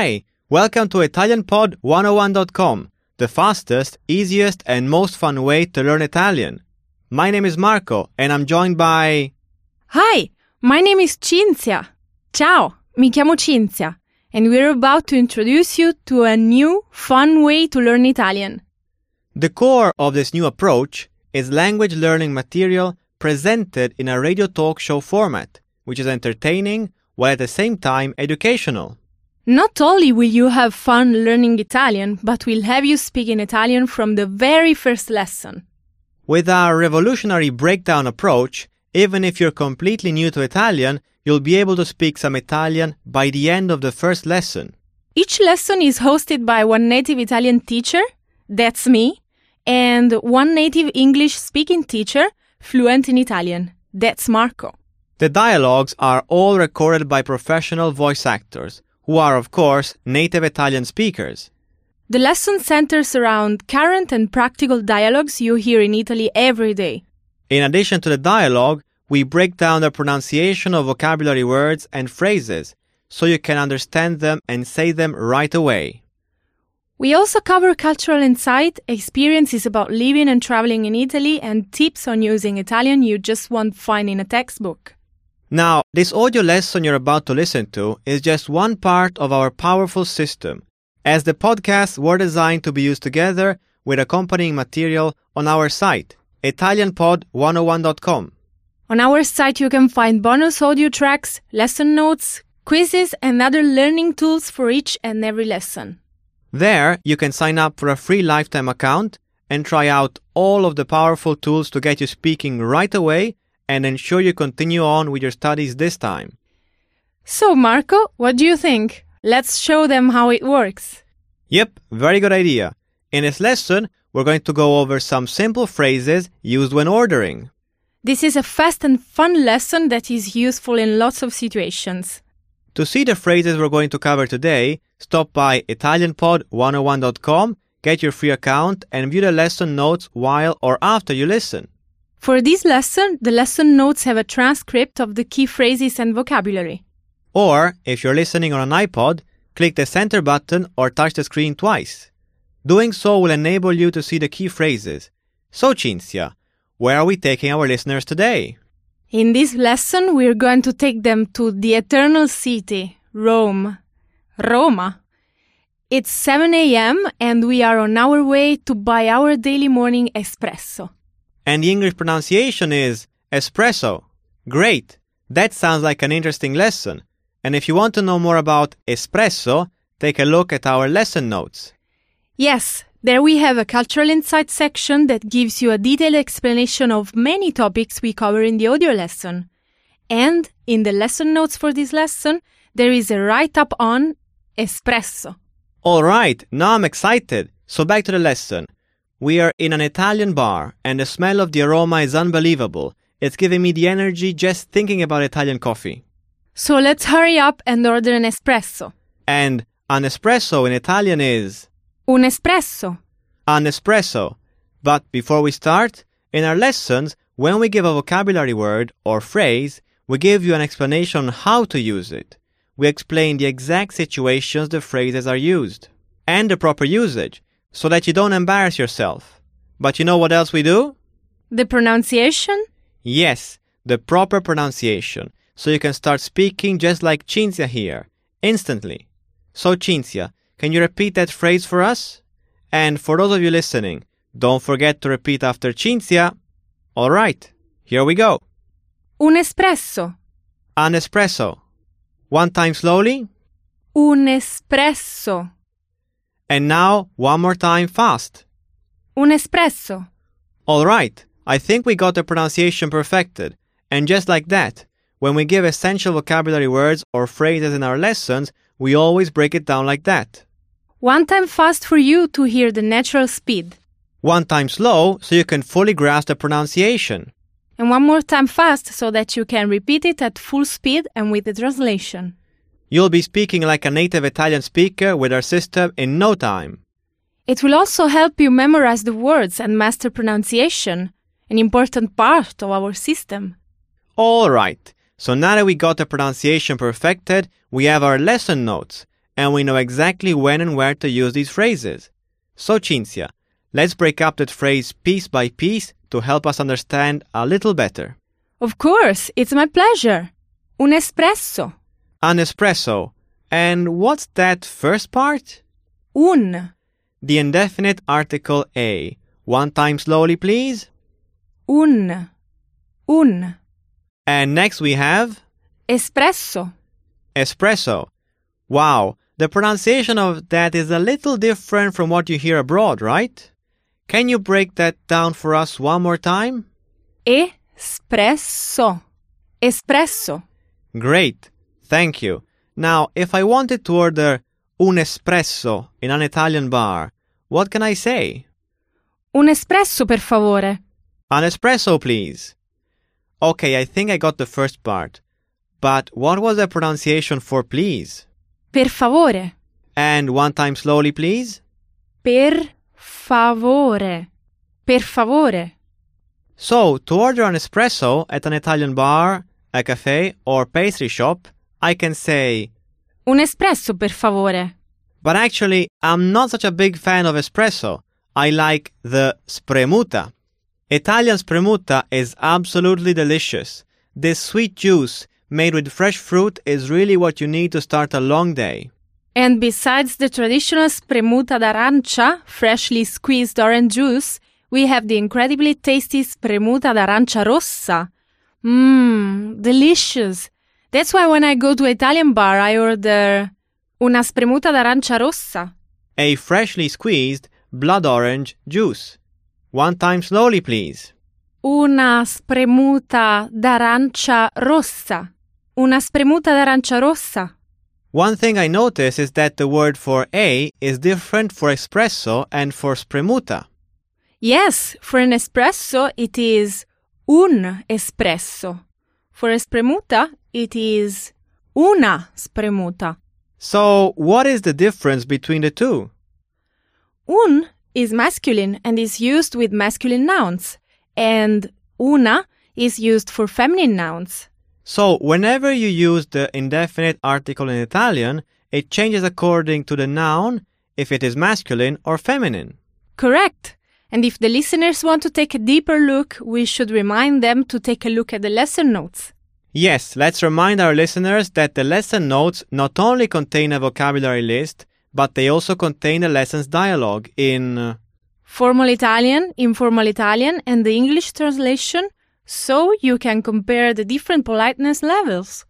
Hi, welcome to ItalianPod101.com, the fastest, easiest, and most fun way to learn Italian. My name is Marco, and I'm joined by. Hi, my name is Cinzia. Ciao, mi chiamo Cinzia, and we're about to introduce you to a new, fun way to learn Italian. The core of this new approach is language learning material presented in a radio talk show format, which is entertaining while at the same time educational. Not only will you have fun learning Italian, but we'll have you speaking Italian from the very first lesson. With our revolutionary breakdown approach, even if you're completely new to Italian, you'll be able to speak some Italian by the end of the first lesson. Each lesson is hosted by one native Italian teacher, that's me, and one native English speaking teacher, fluent in Italian, that's Marco. The dialogues are all recorded by professional voice actors, who are, of course, native Italian speakers. The lesson centers around current and practical dialogues you hear in Italy every day. In addition to the dialogue, we break down the pronunciation of vocabulary words and phrases so you can understand them and say them right away. We also cover cultural insight, experiences about living and traveling in Italy, and tips on using Italian you just won't find in a textbook. Now, this audio lesson you're about to listen to is just one part of our powerful system, as the podcasts were designed to be used together with accompanying material on our site, ItalianPod101.com. On our site, you can find bonus audio tracks, lesson notes, quizzes, and other learning tools for each and every lesson. There, you can sign up for a free lifetime account and try out all of the powerful tools to get you speaking right away and ensure you continue on with your studies this time. So, Marco, what do you think? Let's show them how it works. Yep, very good idea. In this lesson, we're going to go over some simple phrases used when ordering. This is a fast and fun lesson that is useful in lots of situations. To see the phrases we're going to cover today, stop by ItalianPod101.com, get your free account, and view the lesson notes while or after you listen. For this lesson, the lesson notes have a transcript of the key phrases and vocabulary. Or, if you're listening on an iPod, click the center button or touch the screen twice. Doing so will enable you to see the key phrases. So, Cinzia, where are we taking our listeners today? In this lesson, we're going to take them to the eternal city, Rome. Roma. It's 7 a.m. and we are on our way to buy our daily morning espresso. And the English pronunciation is espresso. Great! That sounds like an interesting lesson. And if you want to know more about espresso, take a look at our lesson notes. Yes, there we have a cultural insight section that gives you a detailed explanation of many topics we cover in the audio lesson. And in the lesson notes for this lesson, there is a write up on espresso. All right, now I'm excited. So back to the lesson. We are in an Italian bar, and the smell of the aroma is unbelievable. It's giving me the energy just thinking about Italian coffee. So let's hurry up and order an espresso. And an espresso in Italian is Un espresso. an espresso. But before we start, in our lessons, when we give a vocabulary word or phrase, we give you an explanation on how to use it. We explain the exact situations the phrases are used and the proper usage so that you don't embarrass yourself. But you know what else we do? The pronunciation? Yes, the proper pronunciation. So you can start speaking just like Cinzia here, instantly. So, Cinzia, can you repeat that phrase for us? And for those of you listening, don't forget to repeat after Cinzia. All right, here we go. Un espresso. An espresso. One time slowly. Un espresso. And now, one more time fast. Un espresso. All right, I think we got the pronunciation perfected. And just like that, when we give essential vocabulary words or phrases in our lessons, we always break it down like that. One time fast for you to hear the natural speed. One time slow so you can fully grasp the pronunciation. And one more time fast so that you can repeat it at full speed and with the translation. You'll be speaking like a native Italian speaker with our system in no time. It will also help you memorize the words and master pronunciation, an important part of our system. All right, so now that we got the pronunciation perfected, we have our lesson notes. and we know exactly when and where to use these phrases. So, Cinzia, let's break up that phrase piece by piece to help us understand a little better. Of course, it's my pleasure. Un espresso. An espresso. And what's that first part? Un. The indefinite article a. One time slowly, please. Un. Un. And next we have Espresso. espresso. Wow, the pronunciation of that is a little different from what you hear abroad, right? Can you break that down for us one more time? Espresso. Espresso. Great, thank you. Now, if I wanted to order un espresso in an Italian bar, what can I say? Un espresso, per favore. An espresso, please. Okay, I think I got the first part. But what was the pronunciation for please? Per favore. And one time slowly, please? Per favore. Per favore. So, to order an espresso at an Italian bar, a cafe, or pastry shop, I can say, Un espresso, per favore. but actually, I'm not such a big fan of espresso. I like the spremuta. Italian spremuta is absolutely delicious. This sweet juice made with fresh fruit is really what you need to start a long day. And besides the traditional spremuta d'arancia, freshly squeezed orange juice, we have the incredibly tasty spremuta d'arancia rossa. Mmm, delicious. That's why when I go to Italian bar, I order una spremuta d'arancia rossa. A freshly squeezed blood orange juice. One time slowly, please. Una spremuta d'arancia rossa. Una spremuta d'arancia rossa. One thing I notice is that the word for A is different for espresso and for spremuta. Yes, for an espresso, it is un espresso. For a spremuta, it is una spremuta. So, what is the difference between the two? Un is masculine and is used with masculine nouns, and una is used for feminine nouns. So, whenever you use the indefinite article in Italian, it changes according to the noun if it is masculine or feminine. Correct. And if the listeners want to take a deeper look, we should remind them to take a look at the lesson notes. Yes, let's remind our listeners that the lesson notes not only contain a vocabulary list, but they also contain the lesson's dialogue in. uh, Formal Italian, informal Italian, and the English translation, so you can compare the different politeness levels.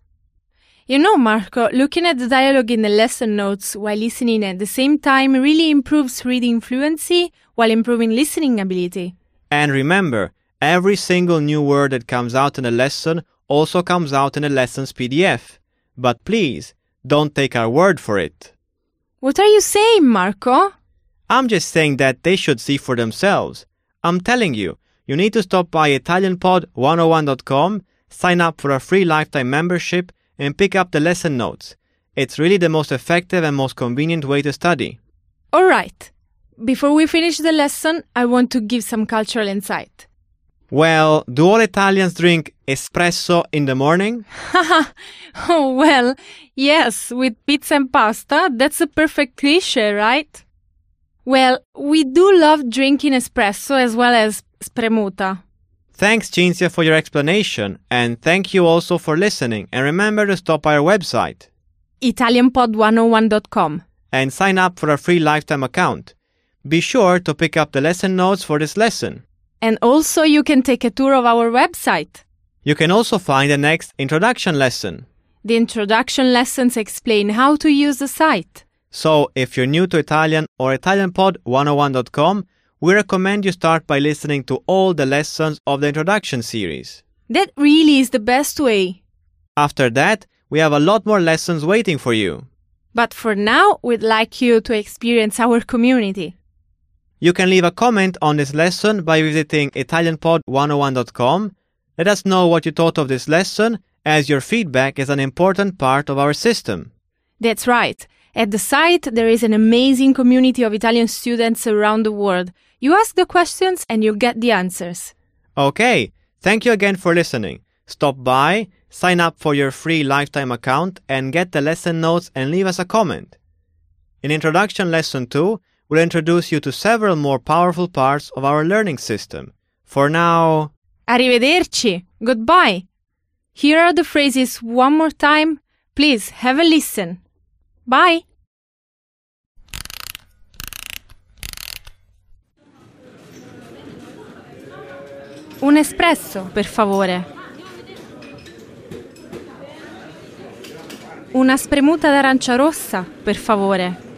You know, Marco, looking at the dialogue in the lesson notes while listening at the same time really improves reading fluency while improving listening ability. And remember, every single new word that comes out in a lesson also comes out in a lesson's PDF. But please, don't take our word for it. What are you saying, Marco? I'm just saying that they should see for themselves. I'm telling you, you need to stop by ItalianPod101.com, sign up for a free lifetime membership, and pick up the lesson notes. It's really the most effective and most convenient way to study. All right. Before we finish the lesson, I want to give some cultural insight. Well, do all Italians drink espresso in the morning? oh, well, yes, with pizza and pasta, that's a perfect cliche, right? Well, we do love drinking espresso as well as spremuta. Thanks, Cinzia, for your explanation, and thank you also for listening. And remember to stop by our website ItalianPod101.com. and sign up for a free lifetime account. Be sure to pick up the lesson notes for this lesson. And also, you can take a tour of our website. You can also find the next introduction lesson. The introduction lessons explain how to use the site. So, if you're new to Italian or ItalianPod101.com, we recommend you start by listening to all the lessons of the introduction series. That really is the best way. After that, we have a lot more lessons waiting for you. But for now, we'd like you to experience our community. You can leave a comment on this lesson by visiting ItalianPod101.com. Let us know what you thought of this lesson, as your feedback is an important part of our system. That's right. At the site, there is an amazing community of Italian students around the world. You ask the questions and you get the answers. Okay, thank you again for listening. Stop by, sign up for your free lifetime account, and get the lesson notes and leave us a comment. In Introduction Lesson 2, we'll introduce you to several more powerful parts of our learning system. For now, Arrivederci. Goodbye. Here are the phrases one more time. Please have a listen. Bye. Un espresso, per favore. Una spremuta d'arancia rossa, per favore.